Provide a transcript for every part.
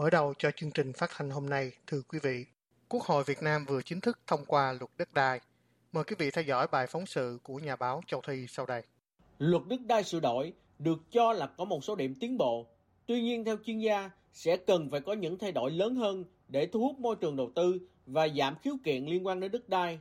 Mở đầu cho chương trình phát thanh hôm nay, thưa quý vị, Quốc hội Việt Nam vừa chính thức thông qua luật đất đai. Mời quý vị theo dõi bài phóng sự của nhà báo Châu Thi sau đây. Luật đất đai sửa đổi được cho là có một số điểm tiến bộ. Tuy nhiên, theo chuyên gia, sẽ cần phải có những thay đổi lớn hơn để thu hút môi trường đầu tư và giảm khiếu kiện liên quan đến đất đai.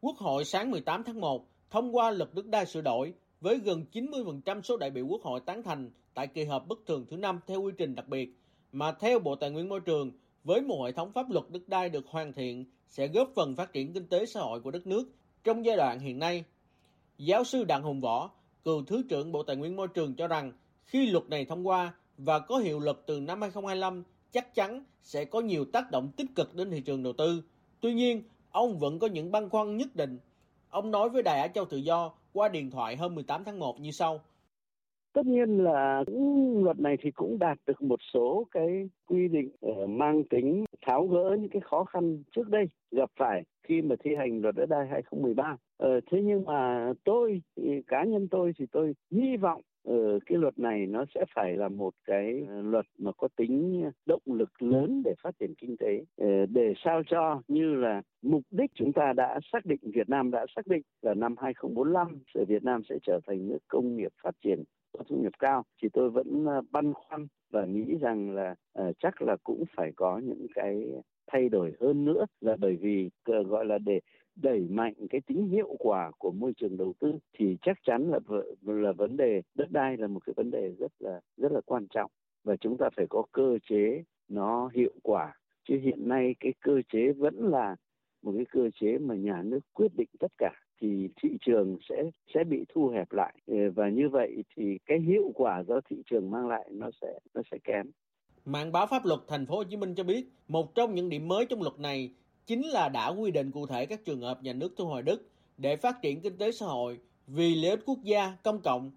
Quốc hội sáng 18 tháng 1 thông qua luật đất đai sửa đổi với gần 90% số đại biểu Quốc hội tán thành tại kỳ họp bất thường thứ năm theo quy trình đặc biệt mà theo Bộ Tài nguyên Môi trường, với một hệ thống pháp luật đất đai được hoàn thiện sẽ góp phần phát triển kinh tế xã hội của đất nước trong giai đoạn hiện nay. Giáo sư Đặng Hùng Võ, cựu Thứ trưởng Bộ Tài nguyên Môi trường cho rằng khi luật này thông qua và có hiệu lực từ năm 2025 chắc chắn sẽ có nhiều tác động tích cực đến thị trường đầu tư. Tuy nhiên, ông vẫn có những băn khoăn nhất định. Ông nói với Đài Á Châu Tự Do qua điện thoại hôm 18 tháng 1 như sau tất nhiên là luật này thì cũng đạt được một số cái quy định ờ, mang tính tháo gỡ những cái khó khăn trước đây gặp phải khi mà thi hành luật đất đai 2013. Ờ, thế nhưng mà tôi ừ, cá nhân tôi thì tôi hy vọng ở cái luật này nó sẽ phải là một cái ờ, luật mà có tính động lực lớn để phát triển kinh tế để sao cho như là mục đích chúng ta đã xác định Việt Nam đã xác định là năm 2045 Việt Nam sẽ trở thành nước công nghiệp phát triển có thu nhập cao thì tôi vẫn ờ, băn khoăn và nghĩ rằng là uh, chắc là cũng phải có những cái thay đổi hơn nữa là bởi vì uh, gọi là để đẩy mạnh cái tính hiệu quả của môi trường đầu tư thì chắc chắn là là vấn đề đất đai là một cái vấn đề rất là rất là quan trọng và chúng ta phải có cơ chế nó hiệu quả. Chứ hiện nay cái cơ chế vẫn là một cái cơ chế mà nhà nước quyết định tất cả thì thị trường sẽ sẽ bị thu hẹp lại ừ, và như vậy thì cái hiệu quả do thị trường mang lại nó sẽ nó sẽ kém. Mạng báo pháp luật thành phố Hồ Chí Minh cho biết, một trong những điểm mới trong luật này chính là đã quy định cụ thể các trường hợp nhà nước thu hồi đất để phát triển kinh tế xã hội vì lợi ích quốc gia công cộng.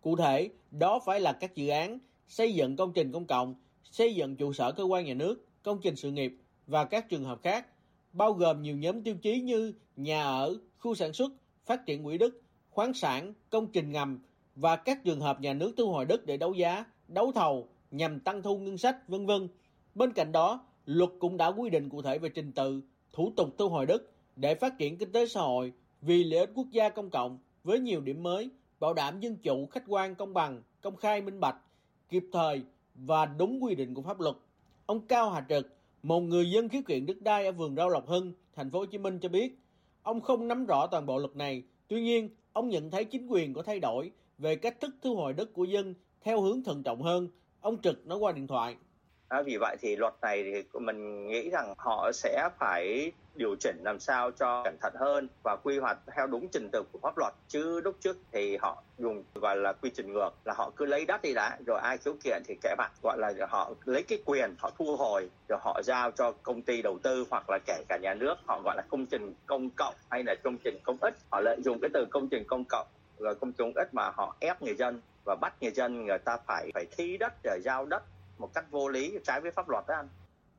Cụ thể, đó phải là các dự án xây dựng công trình công cộng, xây dựng trụ sở cơ quan nhà nước, công trình sự nghiệp và các trường hợp khác, bao gồm nhiều nhóm tiêu chí như nhà ở, khu sản xuất, phát triển quỹ đất, khoáng sản, công trình ngầm và các trường hợp nhà nước thu hồi đất để đấu giá, đấu thầu nhằm tăng thu ngân sách, vân vân. Bên cạnh đó, luật cũng đã quy định cụ thể về trình tự, thủ tục thu hồi đất để phát triển kinh tế xã hội vì lợi ích quốc gia công cộng với nhiều điểm mới, bảo đảm dân chủ, khách quan, công bằng, công khai, minh bạch, kịp thời và đúng quy định của pháp luật. Ông Cao Hà Trực, một người dân khiếu kiện đất đai ở vườn rau Lộc Hưng, thành phố Hồ Chí Minh cho biết, Ông không nắm rõ toàn bộ luật này, tuy nhiên, ông nhận thấy chính quyền có thay đổi về cách thức thu hồi đất của dân theo hướng thận trọng hơn. Ông Trực nói qua điện thoại. À, vì vậy thì luật này thì mình nghĩ rằng họ sẽ phải điều chỉnh làm sao cho cẩn thận hơn và quy hoạch theo đúng trình tự của pháp luật. Chứ lúc trước thì họ dùng gọi là quy trình ngược là họ cứ lấy đất đi đã rồi ai khiếu kiện thì kẻ bạn gọi là họ lấy cái quyền họ thu hồi rồi họ giao cho công ty đầu tư hoặc là kể cả nhà nước họ gọi là công trình công cộng hay là công trình công ích. Họ lợi dụng cái từ công trình công cộng rồi công trình ích mà họ ép người dân và bắt người dân người ta phải phải thi đất rồi giao đất một cách vô lý trái với pháp luật đó anh.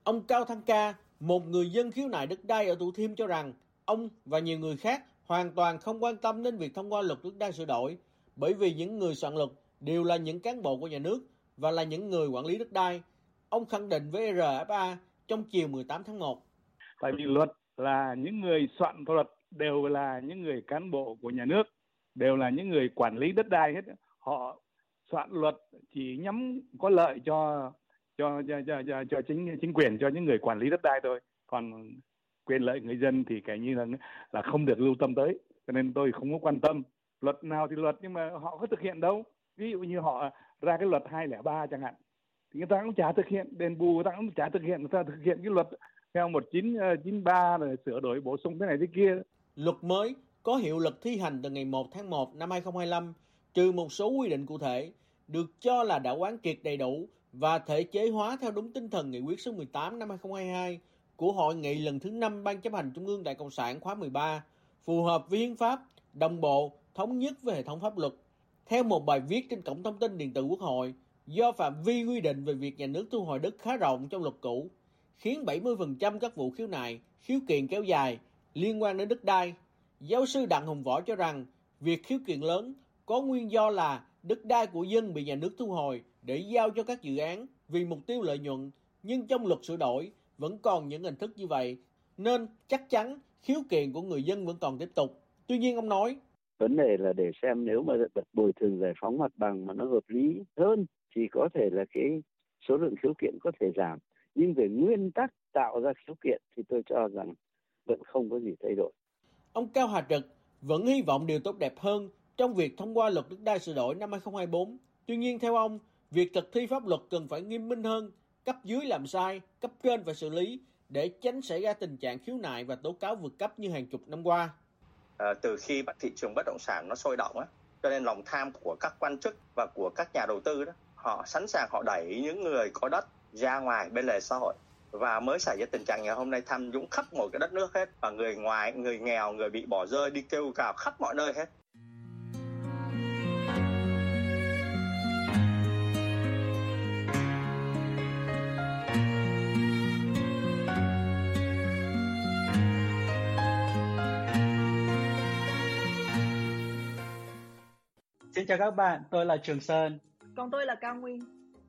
Ông Cao Thăng Ca, một người dân khiếu nại đất đai ở Thủ Thiêm cho rằng ông và nhiều người khác hoàn toàn không quan tâm đến việc thông qua luật đất đai sửa đổi bởi vì những người soạn luật đều là những cán bộ của nhà nước và là những người quản lý đất đai. Ông khẳng định với RFA trong chiều 18 tháng 1. Tại vì luật là những người soạn luật đều là những người cán bộ của nhà nước, đều là những người quản lý đất đai hết. Họ soạn luật chỉ nhắm có lợi cho cho cho cho, cho, cho chính chính quyền cho những người quản lý đất đai thôi. Còn quyền lợi người dân thì cái như là là không được lưu tâm tới. Cho nên tôi không có quan tâm. Luật nào thì luật nhưng mà họ có thực hiện đâu. Ví dụ như họ ra cái luật 203 chẳng hạn thì người ta cũng chả thực hiện. Đền bù người ta cũng chả thực hiện. Người ta thực hiện cái luật theo 1993 ờ, rồi sửa đổi bổ sung thế này thế kia. Luật mới có hiệu lực thi hành từ ngày 1 tháng 1 năm 2025 trừ một số quy định cụ thể được cho là đã quán triệt đầy đủ và thể chế hóa theo đúng tinh thần nghị quyết số 18 năm 2022 của Hội nghị lần thứ 5 Ban chấp hành Trung ương đảng Cộng sản khóa 13, phù hợp với hiến pháp, đồng bộ, thống nhất với hệ thống pháp luật. Theo một bài viết trên cổng thông tin điện tử Quốc hội, do phạm vi quy định về việc nhà nước thu hồi đất khá rộng trong luật cũ, khiến 70% các vụ khiếu nại, khiếu kiện kéo dài liên quan đến đất đai. Giáo sư Đặng Hùng Võ cho rằng, việc khiếu kiện lớn có nguyên do là đất đai của dân bị nhà nước thu hồi để giao cho các dự án vì mục tiêu lợi nhuận, nhưng trong luật sửa đổi vẫn còn những hình thức như vậy, nên chắc chắn khiếu kiện của người dân vẫn còn tiếp tục. Tuy nhiên ông nói, vấn đề là để xem nếu mà bật bồi thường giải phóng mặt bằng mà nó hợp lý hơn thì có thể là cái số lượng khiếu kiện có thể giảm nhưng về nguyên tắc tạo ra khiếu kiện thì tôi cho rằng vẫn không có gì thay đổi. Ông Cao Hà Trực vẫn hy vọng điều tốt đẹp hơn trong việc thông qua luật đất đai sửa đổi năm 2024. Tuy nhiên theo ông, việc thực thi pháp luật cần phải nghiêm minh hơn, cấp dưới làm sai, cấp trên phải xử lý để tránh xảy ra tình trạng khiếu nại và tố cáo vượt cấp như hàng chục năm qua. À, từ khi thị trường bất động sản nó sôi động á, cho nên lòng tham của các quan chức và của các nhà đầu tư đó, họ sẵn sàng họ đẩy những người có đất ra ngoài bên lề xã hội và mới xảy ra tình trạng ngày hôm nay tham nhũng khắp mọi cái đất nước hết và người ngoài người nghèo người bị bỏ rơi đi kêu cào khắp mọi nơi hết Xin chào các bạn, tôi là Trường Sơn. Còn tôi là Cao Nguyên.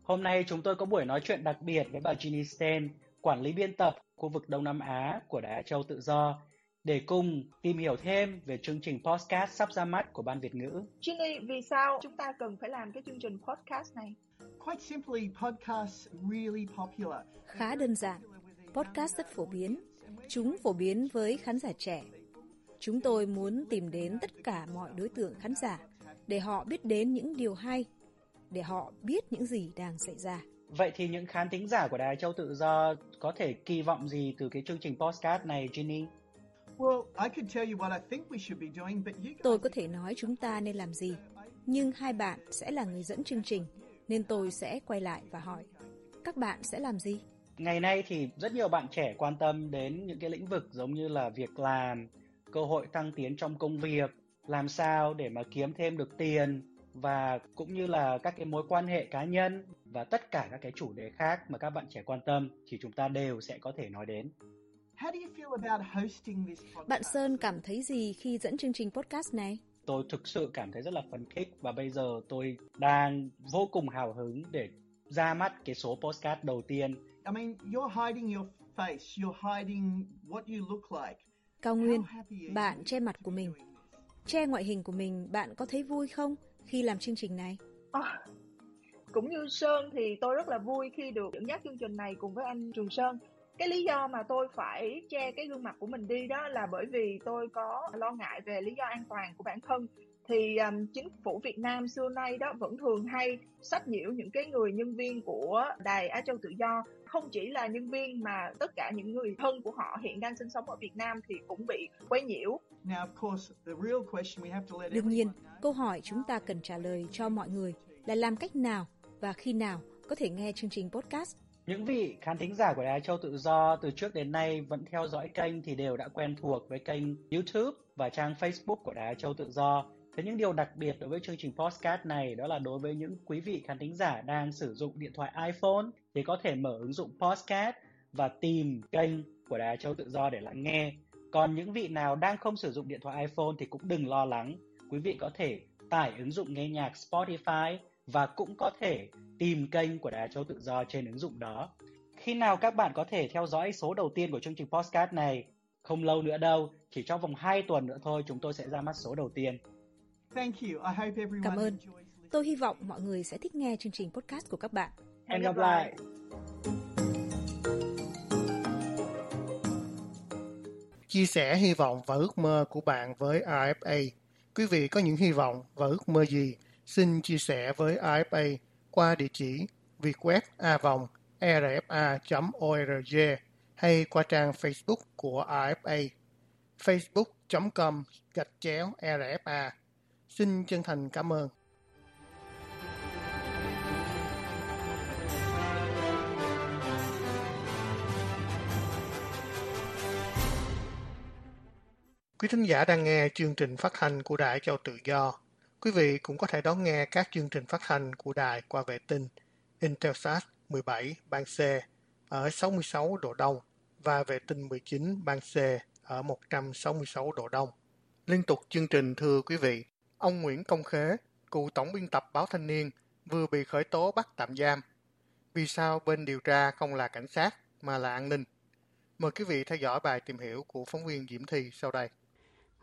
Hôm nay chúng tôi có buổi nói chuyện đặc biệt với bà Ginny Sten, quản lý biên tập khu vực Đông Nam Á của Đài Châu Tự Do, để cùng tìm hiểu thêm về chương trình podcast sắp ra mắt của Ban Việt ngữ. Ginny, vì sao chúng ta cần phải làm cái chương trình podcast này? Quite simply, podcasts really popular. Khá đơn giản, podcast rất phổ biến. Chúng phổ biến với khán giả trẻ. Chúng tôi muốn tìm đến tất cả mọi đối tượng khán giả để họ biết đến những điều hay, để họ biết những gì đang xảy ra. Vậy thì những khán thính giả của Đài Châu Tự Do có thể kỳ vọng gì từ cái chương trình podcast này, Ginny? Tôi có thể nói chúng ta nên làm gì, nhưng hai bạn sẽ là người dẫn chương trình, nên tôi sẽ quay lại và hỏi, các bạn sẽ làm gì? Ngày nay thì rất nhiều bạn trẻ quan tâm đến những cái lĩnh vực giống như là việc làm, cơ hội thăng tiến trong công việc, làm sao để mà kiếm thêm được tiền và cũng như là các cái mối quan hệ cá nhân và tất cả các cái chủ đề khác mà các bạn trẻ quan tâm thì chúng ta đều sẽ có thể nói đến. Bạn Sơn cảm thấy gì khi dẫn chương trình podcast này? Tôi thực sự cảm thấy rất là phấn khích và bây giờ tôi đang vô cùng hào hứng để ra mắt cái số podcast đầu tiên. I mean, you're hiding your face, you're hiding what you look like. Cao Nguyên, bạn che mặt của mình. Che ngoại hình của mình, bạn có thấy vui không khi làm chương trình này? À, cũng như Sơn thì tôi rất là vui khi được dẫn dắt chương trình này cùng với anh Trường Sơn. Cái lý do mà tôi phải che cái gương mặt của mình đi đó là bởi vì tôi có lo ngại về lý do an toàn của bản thân thì um, chính phủ Việt Nam xưa nay đó vẫn thường hay sách nhiễu những cái người nhân viên của đài Á Châu Tự Do không chỉ là nhân viên mà tất cả những người thân của họ hiện đang sinh sống ở Việt Nam thì cũng bị quấy nhiễu. Đương nhiên, câu hỏi chúng ta cần trả lời cho mọi người là làm cách nào và khi nào có thể nghe chương trình podcast. Những vị khán thính giả của Đài Châu Tự Do từ trước đến nay vẫn theo dõi kênh thì đều đã quen thuộc với kênh YouTube và trang Facebook của Đài Châu Tự Do. Thế những điều đặc biệt đối với chương trình podcast này đó là đối với những quý vị khán thính giả đang sử dụng điện thoại iPhone thì có thể mở ứng dụng podcast và tìm kênh của Đài Châu Tự Do để lắng nghe. Còn những vị nào đang không sử dụng điện thoại iPhone thì cũng đừng lo lắng. Quý vị có thể tải ứng dụng nghe nhạc Spotify và cũng có thể tìm kênh của Đài Châu Tự Do trên ứng dụng đó. Khi nào các bạn có thể theo dõi số đầu tiên của chương trình podcast này? Không lâu nữa đâu, chỉ trong vòng 2 tuần nữa thôi chúng tôi sẽ ra mắt số đầu tiên. Cảm ơn. Tôi hy vọng mọi người sẽ thích nghe chương trình podcast của các bạn. Hẹn gặp lại! Chia sẻ hy vọng và ước mơ của bạn với AFA. Quý vị có những hy vọng và ước mơ gì? Xin chia sẻ với AFA qua địa chỉ vietwebavong.rfa.org hay qua trang Facebook của AFA: facebook.com gạch chéo RFA. Xin chân thành cảm ơn. Quý thính giả đang nghe chương trình phát thanh của Đài Châu Tự Do. Quý vị cũng có thể đón nghe các chương trình phát thanh của đài qua vệ tinh Intelsat 17 ban C ở 66 độ Đông và vệ tinh 19 ban C ở 166 độ Đông. Liên tục chương trình thưa quý vị, ông Nguyễn Công Khế, cựu tổng biên tập báo Thanh niên, vừa bị khởi tố bắt tạm giam. Vì sao bên điều tra không là cảnh sát mà là an ninh? Mời quý vị theo dõi bài tìm hiểu của phóng viên Diễm Thi sau đây.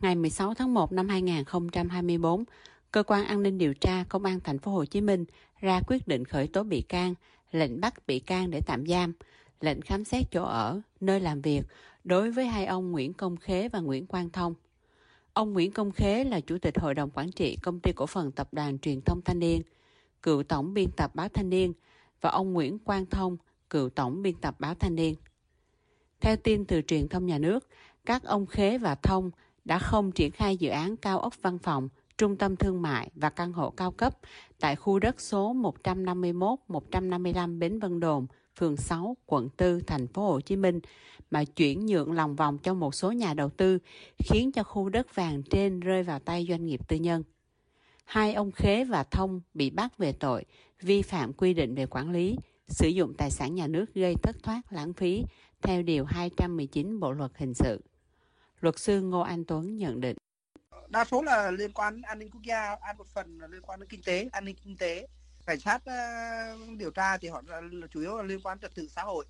Ngày 16 tháng 1 năm 2024, cơ quan an ninh điều tra công an thành phố Hồ Chí Minh ra quyết định khởi tố bị can, lệnh bắt bị can để tạm giam, lệnh khám xét chỗ ở, nơi làm việc đối với hai ông Nguyễn Công Khế và Nguyễn Quang Thông. Ông Nguyễn Công Khế là chủ tịch hội đồng quản trị công ty cổ phần tập đoàn truyền thông Thanh niên, cựu tổng biên tập báo Thanh niên và ông Nguyễn Quang Thông, cựu tổng biên tập báo Thanh niên. Theo tin từ truyền thông nhà nước, các ông Khế và Thông đã không triển khai dự án cao ốc văn phòng, trung tâm thương mại và căn hộ cao cấp tại khu đất số 151-155 Bến Vân Đồn, phường 6, quận 4, thành phố Hồ Chí Minh mà chuyển nhượng lòng vòng cho một số nhà đầu tư, khiến cho khu đất vàng trên rơi vào tay doanh nghiệp tư nhân. Hai ông Khế và Thông bị bắt về tội vi phạm quy định về quản lý, sử dụng tài sản nhà nước gây thất thoát lãng phí theo Điều 219 Bộ Luật Hình sự. Luật sư Ngô Anh Tuấn nhận định. Đa số là liên quan đến an ninh quốc gia, an một phần là liên quan đến kinh tế, an ninh kinh tế. Cảnh sát uh, điều tra thì họ là, chủ yếu là liên quan trật tự xã hội.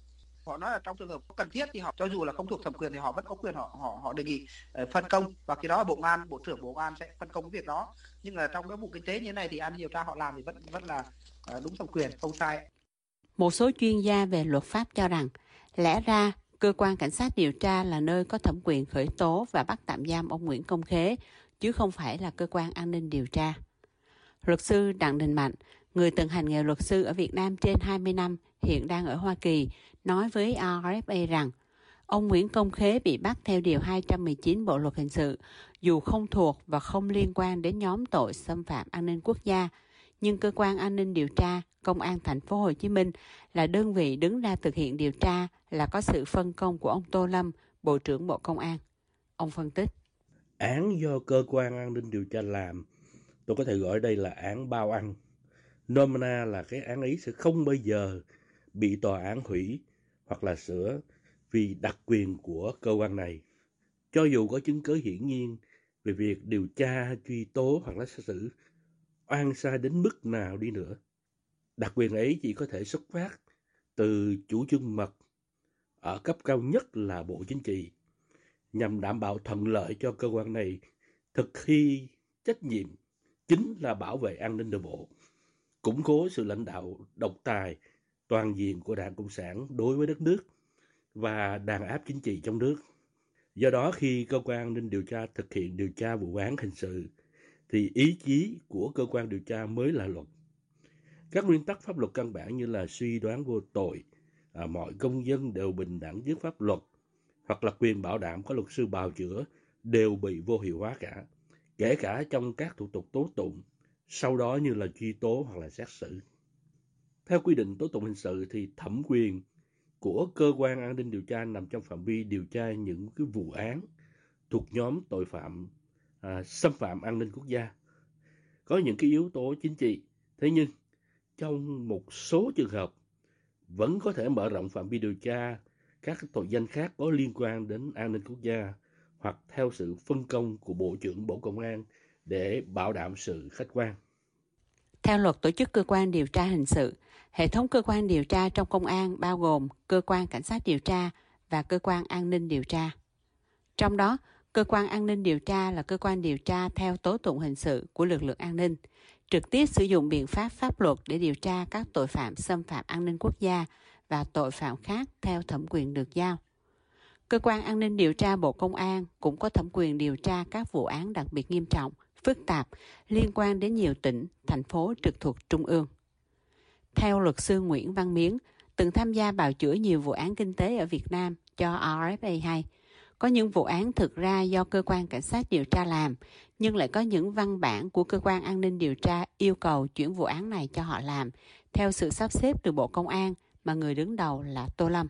Họ nói là trong trường hợp cần thiết thì họ cho dù là không thuộc thẩm quyền thì họ vẫn có quyền họ họ họ đề nghị uh, phân công và khi đó là bộ an, bộ trưởng bộ an sẽ phân công cái việc đó. Nhưng là trong cái vụ kinh tế như thế này thì an điều tra họ làm thì vẫn vẫn là uh, đúng thẩm quyền, không sai. Một số chuyên gia về luật pháp cho rằng lẽ ra cơ quan cảnh sát điều tra là nơi có thẩm quyền khởi tố và bắt tạm giam ông Nguyễn Công Khế, chứ không phải là cơ quan an ninh điều tra. Luật sư Đặng Đình Mạnh, người từng hành nghề luật sư ở Việt Nam trên 20 năm, hiện đang ở Hoa Kỳ, nói với RFA rằng ông Nguyễn Công Khế bị bắt theo Điều 219 Bộ Luật Hình sự, dù không thuộc và không liên quan đến nhóm tội xâm phạm an ninh quốc gia, nhưng cơ quan an ninh điều tra công an thành phố Hồ Chí Minh là đơn vị đứng ra thực hiện điều tra là có sự phân công của ông Tô Lâm, Bộ trưởng Bộ Công an. Ông phân tích. Án do cơ quan an ninh điều tra làm, tôi có thể gọi đây là án bao ăn. Nomina là cái án ấy sẽ không bao giờ bị tòa án hủy hoặc là sửa vì đặc quyền của cơ quan này. Cho dù có chứng cứ hiển nhiên về việc điều tra, truy tố hoặc là xét xử oan sai đến mức nào đi nữa. Đặc quyền ấy chỉ có thể xuất phát từ chủ trương mật ở cấp cao nhất là Bộ Chính trị nhằm đảm bảo thuận lợi cho cơ quan này thực thi trách nhiệm chính là bảo vệ an ninh nội bộ, củng cố sự lãnh đạo độc tài toàn diện của Đảng Cộng sản đối với đất nước và đàn áp chính trị trong nước. Do đó khi cơ quan an ninh điều tra thực hiện điều tra vụ án hình sự thì ý chí của cơ quan điều tra mới là luật. Các nguyên tắc pháp luật căn bản như là suy đoán vô tội, à, mọi công dân đều bình đẳng trước pháp luật, hoặc là quyền bảo đảm có luật sư bào chữa đều bị vô hiệu hóa cả, kể cả trong các thủ tục tố tụng, sau đó như là truy tố hoặc là xét xử. Theo quy định tố tụng hình sự thì thẩm quyền của cơ quan an ninh điều tra nằm trong phạm vi điều tra những cái vụ án thuộc nhóm tội phạm à, xâm phạm an ninh quốc gia. Có những cái yếu tố chính trị, thế nhưng trong một số trường hợp vẫn có thể mở rộng phạm vi điều tra các tội danh khác có liên quan đến an ninh quốc gia hoặc theo sự phân công của Bộ trưởng Bộ Công an để bảo đảm sự khách quan. Theo luật tổ chức cơ quan điều tra hình sự, hệ thống cơ quan điều tra trong công an bao gồm cơ quan cảnh sát điều tra và cơ quan an ninh điều tra. Trong đó, Cơ quan an ninh điều tra là cơ quan điều tra theo tố tụng hình sự của lực lượng an ninh, trực tiếp sử dụng biện pháp pháp luật để điều tra các tội phạm xâm phạm an ninh quốc gia và tội phạm khác theo thẩm quyền được giao. Cơ quan an ninh điều tra Bộ Công an cũng có thẩm quyền điều tra các vụ án đặc biệt nghiêm trọng, phức tạp liên quan đến nhiều tỉnh, thành phố trực thuộc Trung ương. Theo luật sư Nguyễn Văn Miến, từng tham gia bào chữa nhiều vụ án kinh tế ở Việt Nam cho RFA 2, có những vụ án thực ra do cơ quan cảnh sát điều tra làm, nhưng lại có những văn bản của cơ quan an ninh điều tra yêu cầu chuyển vụ án này cho họ làm, theo sự sắp xếp từ Bộ Công an mà người đứng đầu là Tô Lâm.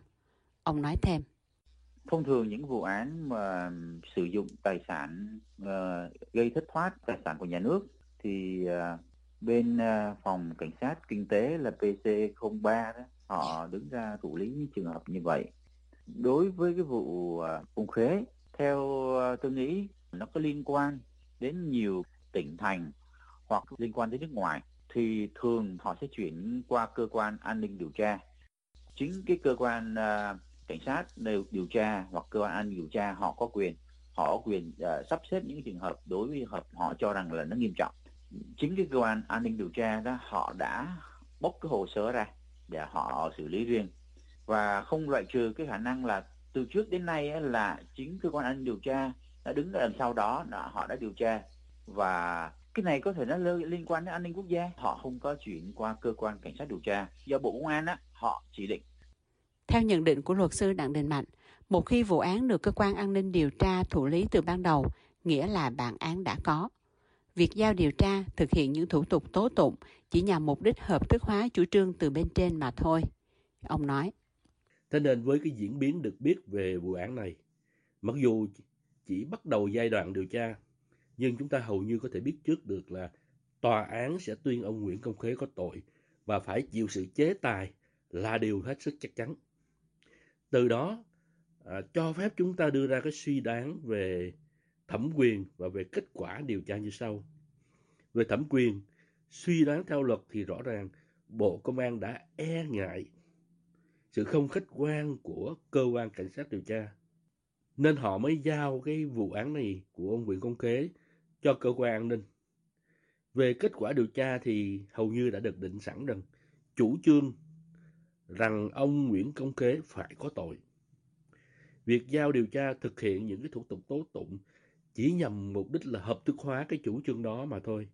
Ông nói thêm. Thông thường những vụ án mà sử dụng tài sản uh, gây thất thoát tài sản của nhà nước thì uh, bên uh, phòng cảnh sát kinh tế là PC03 đó họ đứng ra thủ lý những trường hợp như vậy đối với cái vụ à, uh, phùng khế theo à, tôi nghĩ nó có liên quan đến nhiều tỉnh thành hoặc liên quan đến nước ngoài thì thường họ sẽ chuyển qua cơ quan an ninh điều tra. Chính cái cơ quan uh, cảnh sát điều, điều tra hoặc cơ quan an ninh điều tra họ có quyền họ có quyền uh, sắp xếp những trường hợp đối với hợp họ cho rằng là nó nghiêm trọng. Chính cái cơ quan an ninh điều tra đó họ đã bốc cái hồ sơ ra để họ xử lý riêng và không loại trừ cái khả năng là từ trước đến nay ấy, là chính cơ quan an ninh điều tra đã đứng ở đằng sau đó là họ đã điều tra. Và cái này có thể nó liên quan đến an ninh quốc gia. Họ không có chuyển qua cơ quan cảnh sát điều tra. Do bộ công an á họ chỉ định. Theo nhận định của luật sư đặng đình mạnh một khi vụ án được cơ quan an ninh điều tra thụ lý từ ban đầu nghĩa là bản án đã có. Việc giao điều tra thực hiện những thủ tục tố tụng chỉ nhằm mục đích hợp thức hóa chủ trương từ bên trên mà thôi. Ông nói thế nên với cái diễn biến được biết về vụ án này mặc dù chỉ bắt đầu giai đoạn điều tra nhưng chúng ta hầu như có thể biết trước được là tòa án sẽ tuyên ông Nguyễn Công Khế có tội và phải chịu sự chế tài là điều hết sức chắc chắn. Từ đó à, cho phép chúng ta đưa ra cái suy đoán về thẩm quyền và về kết quả điều tra như sau. Về thẩm quyền, suy đoán theo luật thì rõ ràng Bộ Công an đã e ngại sự không khách quan của cơ quan cảnh sát điều tra. Nên họ mới giao cái vụ án này của ông Nguyễn Công Kế cho cơ quan an ninh. Về kết quả điều tra thì hầu như đã được định sẵn rằng chủ trương rằng ông Nguyễn Công Kế phải có tội. Việc giao điều tra thực hiện những cái thủ tục tố tụng chỉ nhằm mục đích là hợp thức hóa cái chủ trương đó mà thôi.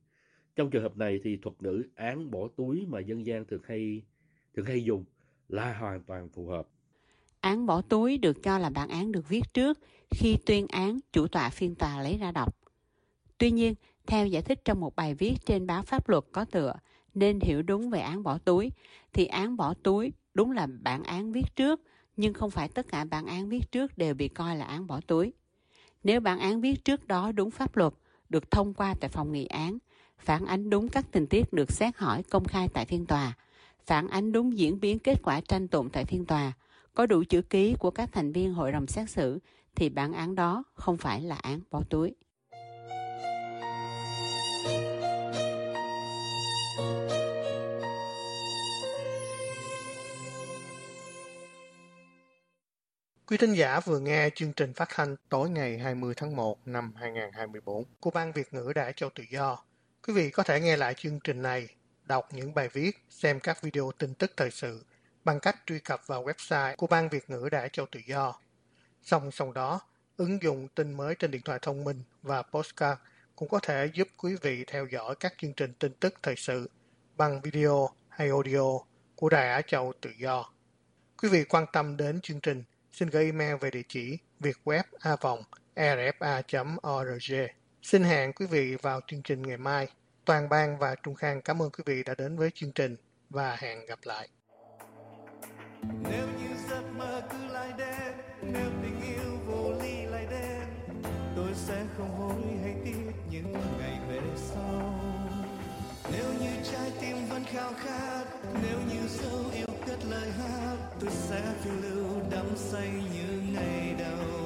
Trong trường hợp này thì thuật ngữ án bỏ túi mà dân gian thường hay thường hay dùng là hoàn toàn phù hợp. Án bỏ túi được cho là bản án được viết trước khi tuyên án chủ tọa phiên tòa lấy ra đọc. Tuy nhiên, theo giải thích trong một bài viết trên báo pháp luật có tựa nên hiểu đúng về án bỏ túi, thì án bỏ túi đúng là bản án viết trước, nhưng không phải tất cả bản án viết trước đều bị coi là án bỏ túi. Nếu bản án viết trước đó đúng pháp luật, được thông qua tại phòng nghị án, phản ánh đúng các tình tiết được xét hỏi công khai tại phiên tòa, phản ánh đúng diễn biến kết quả tranh tụng tại phiên tòa, có đủ chữ ký của các thành viên hội đồng xét xử, thì bản án đó không phải là án bỏ túi. Quý thính giả vừa nghe chương trình phát thanh tối ngày 20 tháng 1 năm 2024 của Ban Việt ngữ Đại Châu Tự Do. Quý vị có thể nghe lại chương trình này, đọc những bài viết, xem các video tin tức thời sự bằng cách truy cập vào website của Ban Việt ngữ Đài Châu Tự Do. Song song đó, ứng dụng tin mới trên điện thoại thông minh và postcard cũng có thể giúp quý vị theo dõi các chương trình tin tức thời sự bằng video hay audio của Đài Á Châu Tự Do. Quý vị quan tâm đến chương trình xin gửi email về địa chỉ vietweb.rfa.org. Xin hẹn quý vị vào chương trình ngày mai. Toàn Bang và Trung Khang cảm ơn quý vị đã đến với chương trình và hẹn gặp lại. Nếu như giấc mơ cứ lại đến, nếu tình yêu vô ly lại đến, tôi sẽ không hối hay tiếc những ngày về sau. Nếu như trái tim vẫn khao khát, nếu như dấu yêu cất lời hát, tôi sẽ phiêu lưu đắm say như ngày đầu.